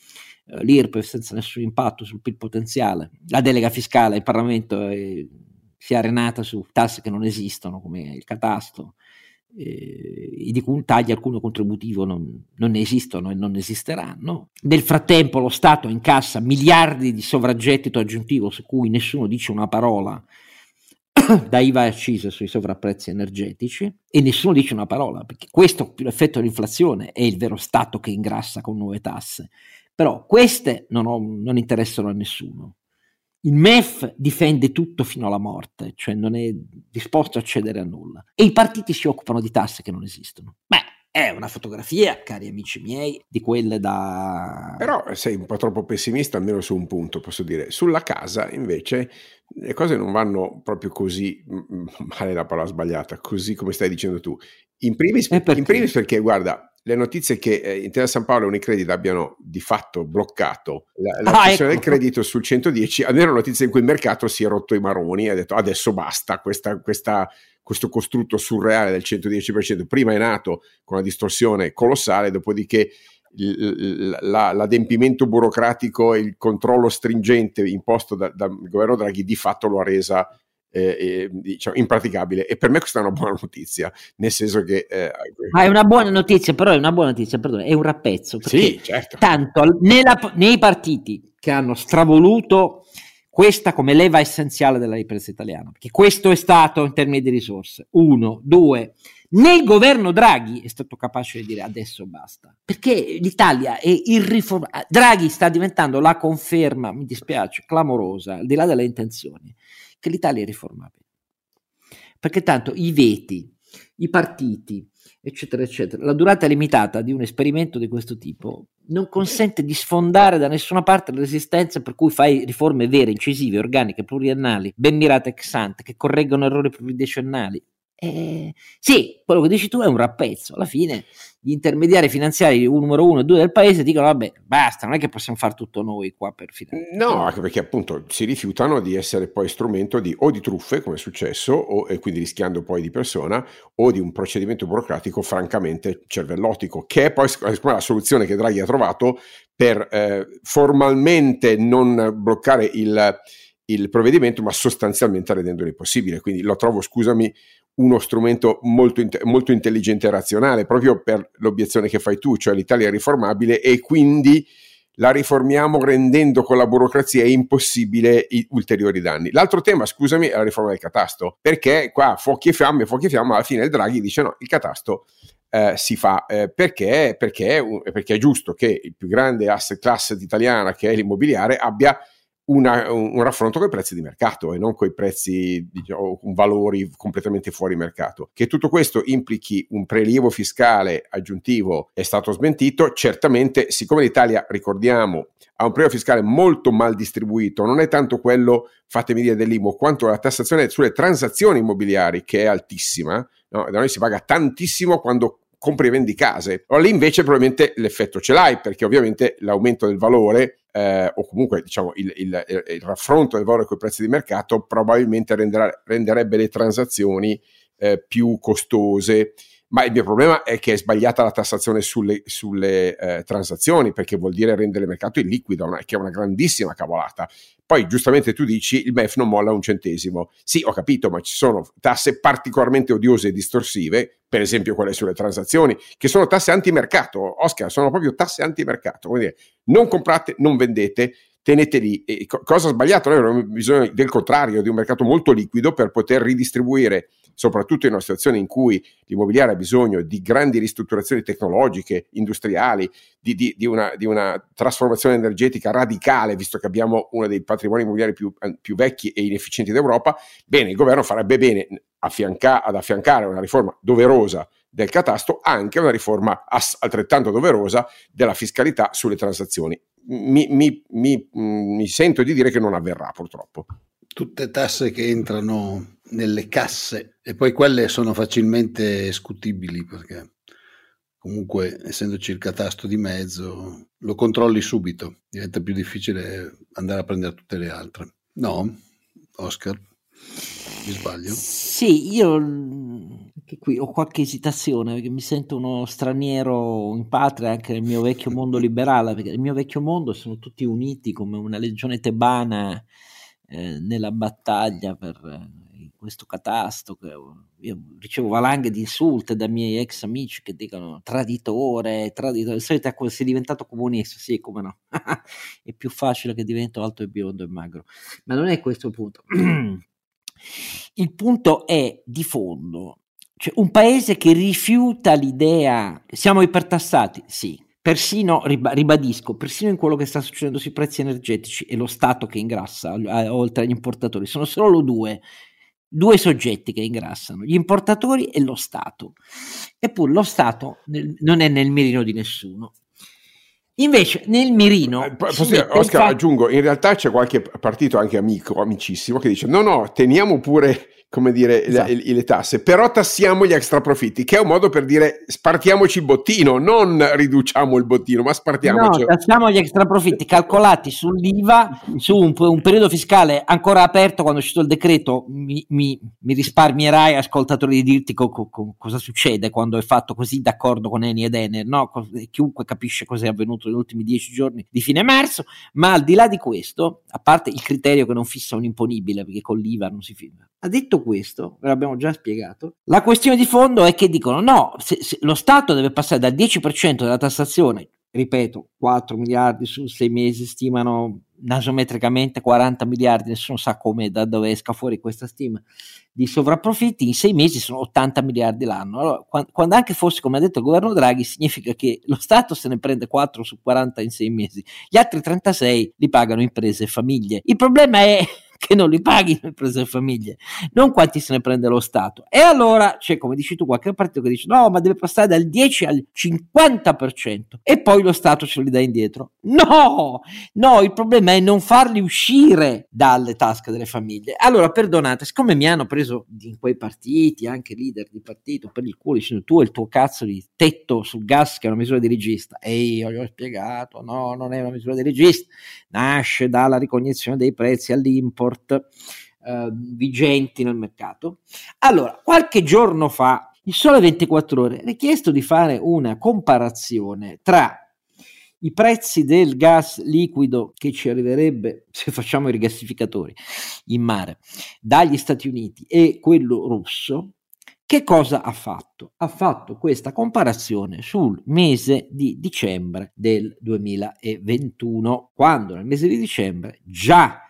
S1: eh, l'IRPEF senza nessun impatto sul PIL potenziale, la delega fiscale al Parlamento è, si è arenata su tasse che non esistono come il catasto, eh, di cui un alcuno contributivo non, non, esistono e non esisteranno. Nel frattempo lo Stato incassa miliardi di sovraggettito aggiuntivo su cui nessuno dice una parola [coughs] da IVA e accise sui sovrapprezzi energetici e nessuno dice una parola, perché questo più l'effetto dell'inflazione è il vero Stato che ingrassa con nuove tasse. Però queste non, ho, non interessano a nessuno. Il MEF difende tutto fino alla morte, cioè non è disposto a cedere a nulla. E i partiti si occupano di tasse che non esistono. Beh, è una fotografia, cari amici miei, di quelle da...
S3: Però sei un po' troppo pessimista, almeno su un punto, posso dire. Sulla casa, invece, le cose non vanno proprio così, male la parola sbagliata, così come stai dicendo tu. In primis, perché? In primis perché, guarda, le notizie che eh, Intesa San Paolo e Unicredit abbiano di fatto bloccato la, la ah, ecco. del credito sul 110, almeno notizie in cui il mercato si è rotto i maroni e ha detto adesso basta, questa, questa, questo costrutto surreale del 110%, prima è nato con una distorsione colossale, dopodiché l'adempimento burocratico e il controllo stringente imposto dal da governo Draghi di fatto lo ha resa eh, diciamo, impraticabile. E per me questa è una buona notizia, nel senso che... Eh,
S1: Ma è una buona notizia, però è una buona notizia, perdono, è un rappezzo.
S3: Sì, certo.
S1: Tanto nella, nei partiti che hanno stravoluto questa come leva essenziale della ripresa italiana, perché questo è stato in termini di risorse. Uno, due, nel governo Draghi è stato capace di dire adesso basta, perché l'Italia è irriformabile. Draghi sta diventando la conferma, mi dispiace, clamorosa, al di là delle intenzioni, che l'Italia è riformabile. Perché tanto i veti, i partiti, eccetera, eccetera, la durata limitata di un esperimento di questo tipo non consente di sfondare da nessuna parte le resistenze per cui fai riforme vere, incisive, organiche, pluriannali, ben mirate ex ante, che correggono errori previdenzionali. Eh, sì, quello che dici tu è un rappezzo. Alla fine gli intermediari finanziari numero uno e due del paese dicono vabbè basta, non è che possiamo fare tutto noi qua per finire.
S3: No, anche perché appunto si rifiutano di essere poi strumento di o di truffe come è successo o, e quindi rischiando poi di persona o di un procedimento burocratico francamente cervellotico che è poi la soluzione che Draghi ha trovato per eh, formalmente non bloccare il il provvedimento, ma sostanzialmente rendendolo impossibile. Quindi lo trovo, scusami, uno strumento molto, molto intelligente e razionale, proprio per l'obiezione che fai tu, cioè l'Italia è riformabile e quindi la riformiamo rendendo con la burocrazia impossibile ulteriori danni. L'altro tema, scusami, è la riforma del catasto, perché qua fuochi e fiamme, fuochi e fiamme, alla fine il Draghi dice no, il catasto eh, si fa eh, perché, perché, perché, è giusto che il più grande asset class italiana che è l'immobiliare abbia una, un, un, raffronto con i prezzi di mercato e non con i prezzi, diciamo, con valori completamente fuori mercato. Che tutto questo implichi un prelievo fiscale aggiuntivo è stato smentito. Certamente, siccome l'Italia, ricordiamo, ha un prelievo fiscale molto mal distribuito, non è tanto quello, fatemi dire, dell'IMO, quanto la tassazione sulle transazioni immobiliari, che è altissima. No? Da noi si paga tantissimo quando compri e vendi case. Allora, lì invece probabilmente l'effetto ce l'hai, perché ovviamente l'aumento del valore eh, o comunque diciamo il, il, il, raffronto del valore con i prezzi di mercato probabilmente renderà, renderebbe le transazioni eh, più costose ma il mio problema è che è sbagliata la tassazione sulle, sulle eh, transazioni, perché vuol dire rendere il mercato illiquido, una, che è una grandissima cavolata. Poi giustamente tu dici il MEF non molla un centesimo. Sì, ho capito, ma ci sono tasse particolarmente odiose e distorsive, per esempio quelle sulle transazioni, che sono tasse antimercato. Oscar, sono proprio tasse antimercato. Quindi non comprate, non vendete, teneteli. E cosa sbagliata? Noi abbiamo bisogno del contrario, di un mercato molto liquido per poter ridistribuire soprattutto in una situazione in cui l'immobiliare ha bisogno di grandi ristrutturazioni tecnologiche, industriali, di, di, di, una, di una, trasformazione energetica radicale, visto che abbiamo uno dei patrimoni immobiliari più, più vecchi e inefficienti d'Europa, bene, il governo farebbe bene affianca, ad affiancare una riforma doverosa del catasto anche una riforma ass- altrettanto doverosa della fiscalità sulle transazioni. Mi, mi, mi, mi, sento di dire che non avverrà purtroppo.
S2: tutte tasse che entrano nelle casse e poi quelle sono facilmente scutibili perché comunque essendoci il catasto di mezzo lo controlli subito, diventa più difficile andare a prendere tutte le altre. No, Oscar, mi sbaglio?
S1: Sì, io anche qui ho qualche esitazione perché mi sento uno straniero in patria anche nel mio vecchio mondo liberale, perché nel mio vecchio mondo sono tutti uniti come una legione tebana eh, nella battaglia per eh, questo catasto. Io ricevo valanghe di insulte da miei ex amici che dicono traditore, traditore. Di solito ecco, sei diventato comunista, sì, come no. [laughs] è più facile che divento alto e biondo e magro. Ma non è questo il punto. [clears throat] il punto è di fondo. Cioè, un paese che rifiuta l'idea, siamo ipertassati, sì, persino, ribadisco, persino in quello che sta succedendo sui prezzi energetici è lo Stato che ingrassa, eh, oltre agli importatori, sono solo due, due soggetti che ingrassano, gli importatori e lo Stato. Eppure lo Stato nel, non è nel mirino di nessuno. Invece nel mirino...
S3: Eh, posso dire, Oscar, fatto... aggiungo, in realtà c'è qualche partito anche amico, amicissimo, che dice no, no, teniamo pure come dire, esatto. le, le, tasse, però tassiamo gli extra profitti, che è un modo per dire spartiamoci il bottino, non riduciamo il bottino, ma spartiamoci.
S1: No, tassiamo gli extra profitti calcolati sull'IVA su un, un, periodo fiscale ancora aperto quando è uscito il decreto. Mi, mi, mi risparmierai, ascoltatori, di dirti co, co, co, cosa succede quando è fatto così d'accordo con Eni ed Ener, no? Chiunque capisce cosa è avvenuto negli ultimi dieci giorni di fine marzo, ma al di là di questo, a parte il criterio che non fissa un imponibile, perché con l'IVA non si firma, ha detto questo, ve l'abbiamo già spiegato, la questione di fondo è che dicono no, se, se lo Stato deve passare dal 10% della tassazione, ripeto, 4 miliardi su 6 mesi stimano nasometricamente 40 miliardi, nessuno sa come, da dove esca fuori questa stima di sovrapprofitti, in 6 mesi sono 80 miliardi l'anno. Allora, quando, quando, anche fosse, come ha detto il governo Draghi, significa che lo Stato se ne prende 4 su 40 in 6 mesi, gli altri 36 li pagano imprese e famiglie. Il problema è che non li paghino le imprese e famiglie, non quanti se ne prende lo Stato. E allora c'è, come dici tu, qualche partito che dice no, ma deve passare dal 10 al 50% e poi lo Stato ce li dà indietro. No, no, il problema è non farli uscire dalle tasche delle famiglie. Allora, perdonate, siccome mi hanno preso in quei partiti, anche leader di partito, per il culo, dicendo tu e il tuo cazzo di tetto sul gas che è una misura di regista, e io gli ho spiegato, no, non è una misura di regista, nasce dalla ricognizione dei prezzi all'import short eh, vigenti nel mercato. Allora, qualche giorno fa il Sole 24 Ore ha chiesto di fare una comparazione tra i prezzi del gas liquido che ci arriverebbe se facciamo i rigassificatori in mare dagli Stati Uniti e quello russo, che cosa ha fatto? Ha fatto questa comparazione sul mese di dicembre del 2021, quando nel mese di dicembre già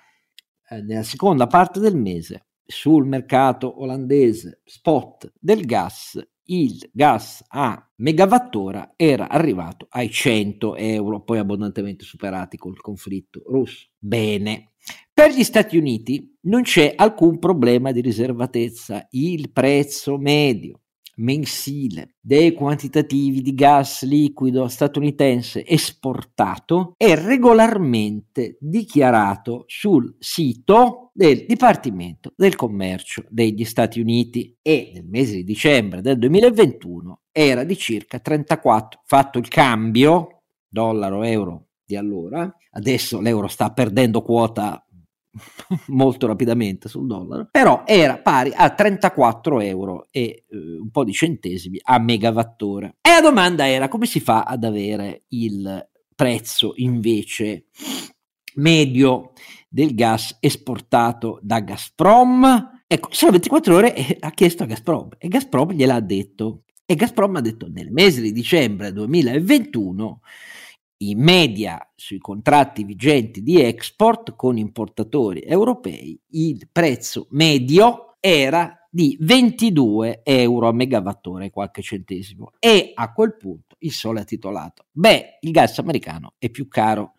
S1: eh, nella seconda parte del mese sul mercato olandese spot del gas il gas a megawattora era arrivato ai 100 euro, poi abbondantemente superati col conflitto russo. Bene. Per gli Stati Uniti non c'è alcun problema di riservatezza, il prezzo medio mensile dei quantitativi di gas liquido statunitense esportato è regolarmente dichiarato sul sito del Dipartimento del Commercio degli Stati Uniti e nel mese di dicembre del 2021 era di circa 34. Fatto il cambio dollaro-euro di allora, adesso l'euro sta perdendo quota [laughs] molto rapidamente sul dollaro, però era pari a 34 euro e eh, un po' di centesimi a megawattora. E la domanda era come si fa ad avere il prezzo invece medio del gas esportato da Gazprom? Ecco, sono 24 ore ha chiesto a Gazprom e Gazprom gliel'ha detto. E Gazprom ha detto nel mese di dicembre 2021 in media sui contratti vigenti di export con importatori europei il prezzo medio era di 22 euro a megawattora e qualche centesimo. E a quel punto il sole ha titolato. Beh il gas americano è più caro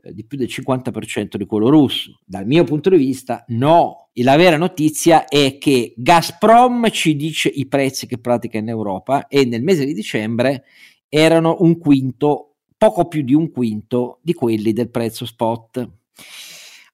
S1: eh, di più del 50% di quello russo. Dal mio punto di vista no. La vera notizia è che Gazprom ci dice i prezzi che pratica in Europa e nel mese di dicembre erano un quinto poco più di un quinto di quelli del prezzo spot.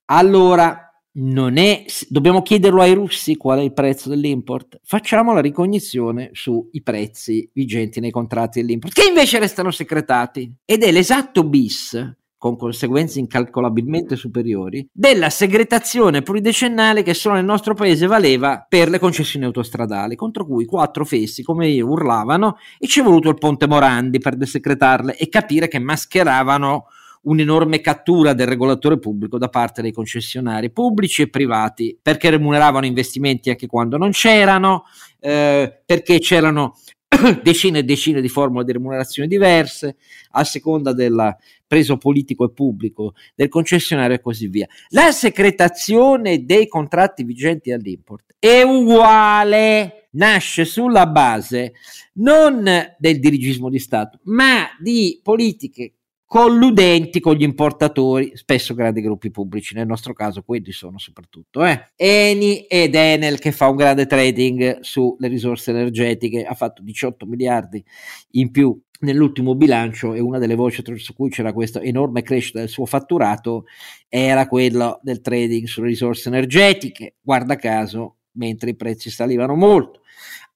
S1: Allora, non è, dobbiamo chiederlo ai russi qual è il prezzo dell'import? Facciamo la ricognizione sui prezzi vigenti nei contratti dell'import, che invece restano secretati. Ed è l'esatto bis con conseguenze incalcolabilmente superiori, della segretazione pluridecennale che solo nel nostro paese valeva per le concessioni autostradali, contro cui quattro fessi come io urlavano e ci è voluto il ponte Morandi per desecretarle e capire che mascheravano un'enorme cattura del regolatore pubblico da parte dei concessionari pubblici e privati, perché remuneravano investimenti anche quando non c'erano, eh, perché c'erano [coughs] decine e decine di formule di remunerazione diverse a seconda del preso politico e pubblico del concessionario e così via. La secretazione dei contratti vigenti all'import è uguale, nasce sulla base non del dirigismo di Stato, ma di politiche colludenti con gli importatori, spesso grandi gruppi pubblici, nel nostro caso quelli sono soprattutto eh. Eni ed Enel che fa un grande trading sulle risorse energetiche, ha fatto 18 miliardi in più nell'ultimo bilancio e una delle voci attraverso cui c'era questa enorme crescita del suo fatturato era quella del trading sulle risorse energetiche, guarda caso, mentre i prezzi salivano molto.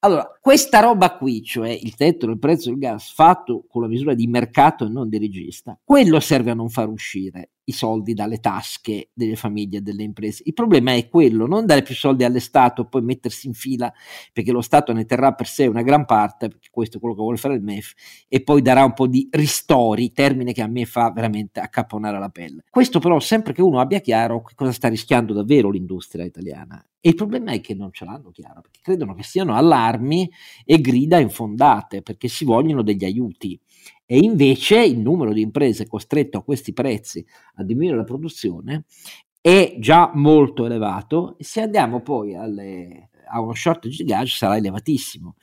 S1: Allora, questa roba qui, cioè il tetto del prezzo del gas fatto con la misura di mercato e non di regista, quello serve a non far uscire i soldi dalle tasche delle famiglie e delle imprese. Il problema è quello, non dare più soldi all'Estato e poi mettersi in fila perché lo Stato ne terrà per sé una gran parte, perché questo è quello che vuole fare il MEF, e poi darà un po' di ristori, termine che a me fa veramente accapponare la pelle. Questo però sempre che uno abbia chiaro che cosa sta rischiando davvero l'industria italiana. E il problema è che non ce l'hanno chiaro, perché credono che siano allarmi e grida infondate, perché si vogliono degli aiuti e invece il numero di imprese costretto a questi prezzi a diminuire la produzione è già molto elevato. Se andiamo poi alle, a uno shortage di gas sarà elevatissimo.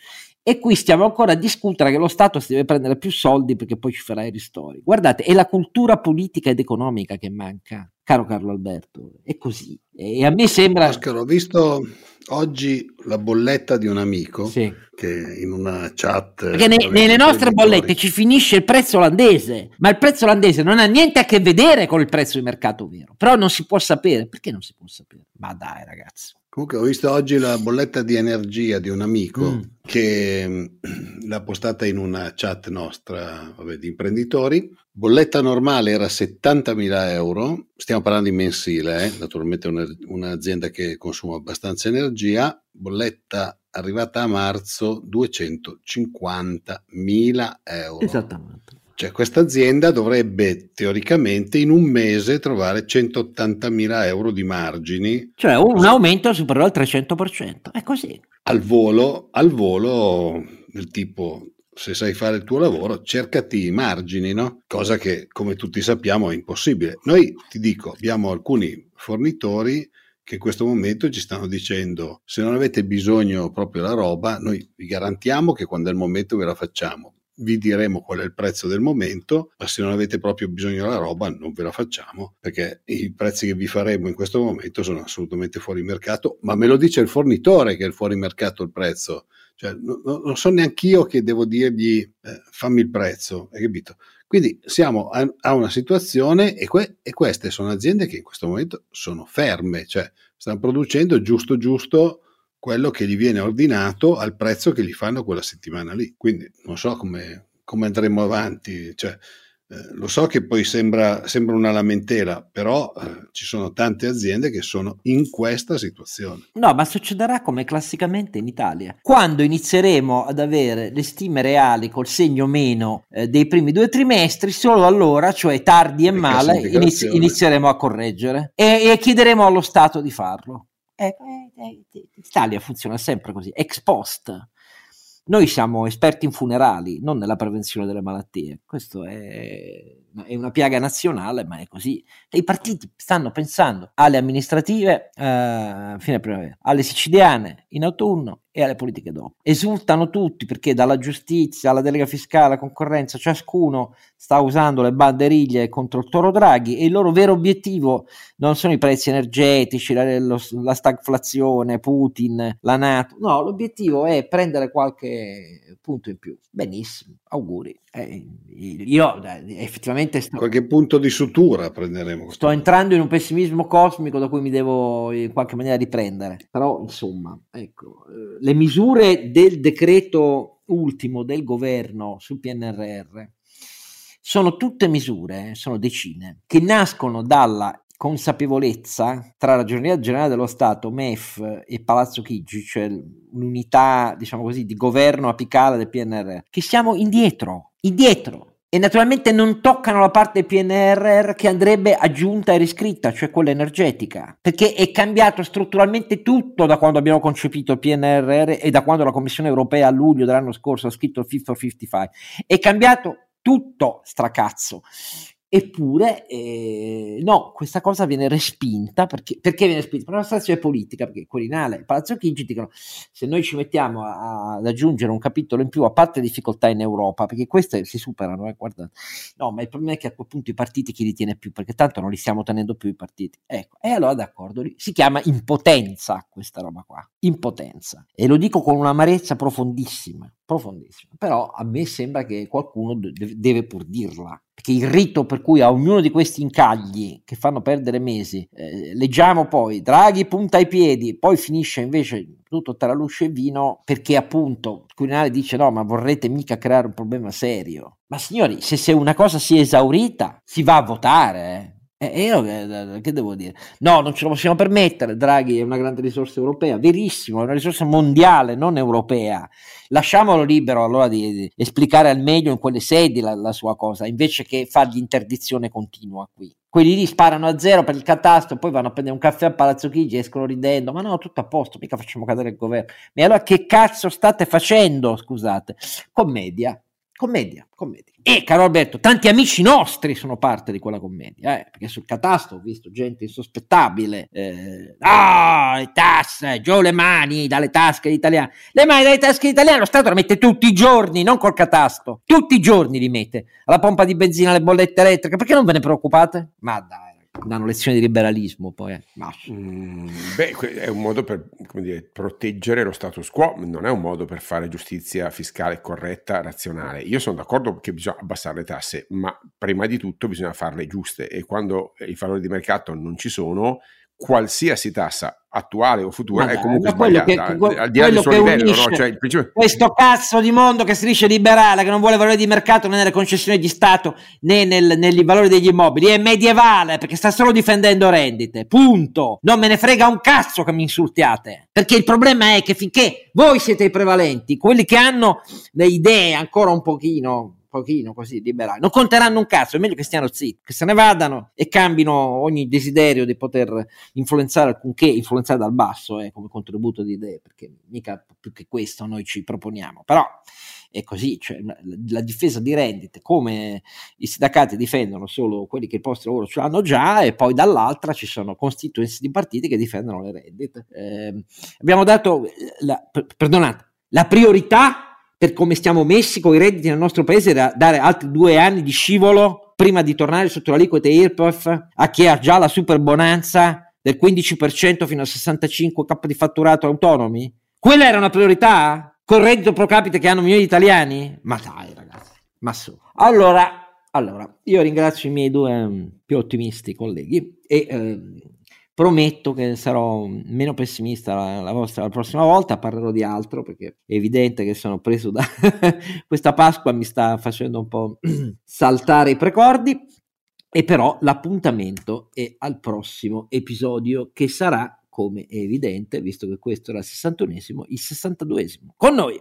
S1: E qui stiamo ancora a discutere che lo Stato si deve prendere più soldi perché poi ci farà i ristori. Guardate, è la cultura politica ed economica che manca, caro Carlo Alberto, è così. E a me sembra...
S2: Oscar, ho visto oggi la bolletta di un amico sì. che in una chat...
S1: Perché ne, nelle nostre bollette ci finisce il prezzo olandese, ma il prezzo olandese non ha niente a che vedere con il prezzo di mercato vero. Però non si può sapere. Perché non si può sapere? Ma dai ragazzi.
S2: Comunque ho visto oggi la bolletta di energia di un amico mm. che mm, l'ha postata in una chat nostra vabbè, di imprenditori. Bolletta normale era 70.000 euro, stiamo parlando in mensile, eh? naturalmente una, un'azienda che consuma abbastanza energia. Bolletta arrivata a marzo 250.000 euro.
S1: Esattamente.
S2: Cioè questa azienda dovrebbe teoricamente in un mese trovare 180.000 euro di margini.
S1: Cioè un aumento superiore al 300%, è così.
S2: Al volo, al volo del tipo se sai fare il tuo lavoro, cercati i margini, no? Cosa che, come tutti sappiamo, è impossibile. Noi, ti dico, abbiamo alcuni fornitori che in questo momento ci stanno dicendo se non avete bisogno proprio della roba, noi vi garantiamo che quando è il momento ve la facciamo vi diremo qual è il prezzo del momento, ma se non avete proprio bisogno della roba non ve la facciamo perché i prezzi che vi faremo in questo momento sono assolutamente fuori mercato, ma me lo dice il fornitore che è fuori mercato il prezzo. Cioè, no, non so neanche io che devo dirgli eh, fammi il prezzo, hai capito? Quindi siamo a, a una situazione e, que, e, queste sono aziende che in questo momento sono ferme, cioè stanno producendo giusto giusto quello che gli viene ordinato al prezzo che gli fanno quella settimana lì. Quindi non so come, come andremo avanti. Cioè, eh, lo so che poi sembra, sembra una lamentela, però eh, ci sono tante aziende che sono in questa situazione.
S1: No, ma succederà come classicamente in Italia. Quando inizieremo ad avere le stime reali col segno meno eh, dei primi due trimestri, solo allora, cioè tardi e male, inizi- inizieremo a correggere e, e chiederemo allo Stato di farlo. Eh, eh, eh, Italia funziona sempre così, ex post. Noi siamo esperti in funerali, non nella prevenzione delle malattie. Questo è, è una piaga nazionale, ma è così. I partiti stanno pensando alle amministrative eh, fine primavera, alle siciliane in autunno e alle politiche dopo. Esultano tutti perché dalla giustizia alla delega fiscale, alla concorrenza, ciascuno sta usando le banderiglie contro il toro Draghi e il loro vero obiettivo non sono i prezzi energetici, la, lo, la stagflazione, Putin, la Nato. No, l'obiettivo è prendere qualche punto in più. Benissimo, auguri. Eh, io eh, effettivamente veramente sto,
S2: qualche punto di sutura prenderemo.
S1: Sto entrando in un pessimismo cosmico da cui mi devo in qualche maniera riprendere. Però, insomma, ecco, eh, le misure del decreto ultimo del governo sul PNRR sono tutte misure, sono decine, che nascono dalla consapevolezza tra la Ragioneria Generale dello Stato, MEF e Palazzo Chigi, cioè l'unità, diciamo così, di governo apicale del PNRR, che siamo indietro, indietro. E naturalmente non toccano la parte PNRR che andrebbe aggiunta e riscritta, cioè quella energetica, perché è cambiato strutturalmente tutto da quando abbiamo concepito il PNRR e da quando la Commissione europea a luglio dell'anno scorso ha scritto il Fit for 55. È cambiato tutto stracazzo. Eppure, eh, no, questa cosa viene respinta perché, perché viene respinta? Per una situazione politica, perché Quirinale e Palazzo Chigi dicono se noi ci mettiamo a, ad aggiungere un capitolo in più, a parte difficoltà in Europa, perché queste si superano, eh, guarda, no, ma il problema è che a quel punto i partiti chi li tiene più, perché tanto non li stiamo tenendo più i partiti. Ecco, e allora d'accordo, si chiama impotenza questa roba qua, impotenza. E lo dico con un'amarezza profondissima, profondissima, però a me sembra che qualcuno deve, deve pur dirla perché il rito per cui a ognuno di questi incagli che fanno perdere mesi, eh, leggiamo poi Draghi punta ai piedi, poi finisce invece tutto tra luce e vino perché appunto Quirinale dice no ma vorrete mica creare un problema serio. Ma signori, se, se una cosa si è esaurita si va a votare, eh. E io che, che, devo dire? No, non ce lo possiamo permettere. Draghi è una grande risorsa europea, verissimo, è una risorsa mondiale, non europea. Lasciamolo libero allora di, di esplicare al meglio in quelle sedi la, la, sua cosa, invece che fargli interdizione continua qui. Quelli lì sparano a zero per il catasto, poi vanno a prendere un caffè a Palazzo Chigi, escono ridendo, ma no, tutto a posto, mica facciamo cadere il governo. Ma allora che cazzo state facendo, scusate? Commedia, commedia, commedia. E caro Alberto, tanti amici nostri sono parte di quella commedia, eh, perché sul catasto ho visto gente insospettabile. Eh, ah, le tasse, giù le mani dalle tasche italiane. Le mani dalle tasche italiane, lo Stato le mette tutti i giorni, non col catasto. Tutti i giorni li mette. Alla pompa di benzina, alle bollette elettriche. Perché non ve ne preoccupate? Ma dai danno lezioni di liberalismo poi eh.
S3: mm, beh è un modo per dire, proteggere lo status quo non è un modo per fare giustizia fiscale corretta razionale io sono d'accordo che bisogna abbassare le tasse ma prima di tutto bisogna farle giuste e quando i valori di mercato non ci sono qualsiasi tassa attuale o futura è comunque sbagliata che, al di là del suo livello no? cioè, principio...
S1: questo cazzo di mondo che si dice liberale che non vuole valore di mercato né nelle concessioni di Stato né nel, nei valori degli immobili è medievale perché sta solo difendendo rendite punto non me ne frega un cazzo che mi insultiate perché il problema è che finché voi siete i prevalenti quelli che hanno le idee ancora un pochino pochino così liberali, non conteranno un cazzo, è meglio che stiano zitti, che se ne vadano e cambino ogni desiderio di poter influenzare alcunché, influenzare dal basso eh, come contributo di idee, perché mica più che questo noi ci proponiamo, però è così, cioè la, difesa di rendite, come i sindacati difendono solo quelli che il posto di lavoro ce l'hanno già, e poi dall'altra ci sono constituenze di partiti che difendono le rendite. Eh, abbiamo dato, la, perdonate, la priorità per come stiamo messi con i redditi nel nostro paese da dare altri due anni di scivolo prima di tornare sotto l'aliquota IRPEF a chi ha già la super bonanza del 15% fino a 65k di fatturato autonomi? Quella era una priorità? Col reddito pro capite che hanno milioni di italiani? Ma dai ragazzi, ma su. Allora, allora io ringrazio i miei due um, più ottimisti colleghi e eh, Prometto che sarò meno pessimista la, la, vostra, la prossima volta, parlerò di altro perché è evidente che sono preso da [laughs] questa Pasqua mi sta facendo un po' [clears throat] saltare i precordi e però l'appuntamento è al prossimo episodio che sarà, come è evidente, visto che questo era il 61esimo, il 62esimo. Con noi!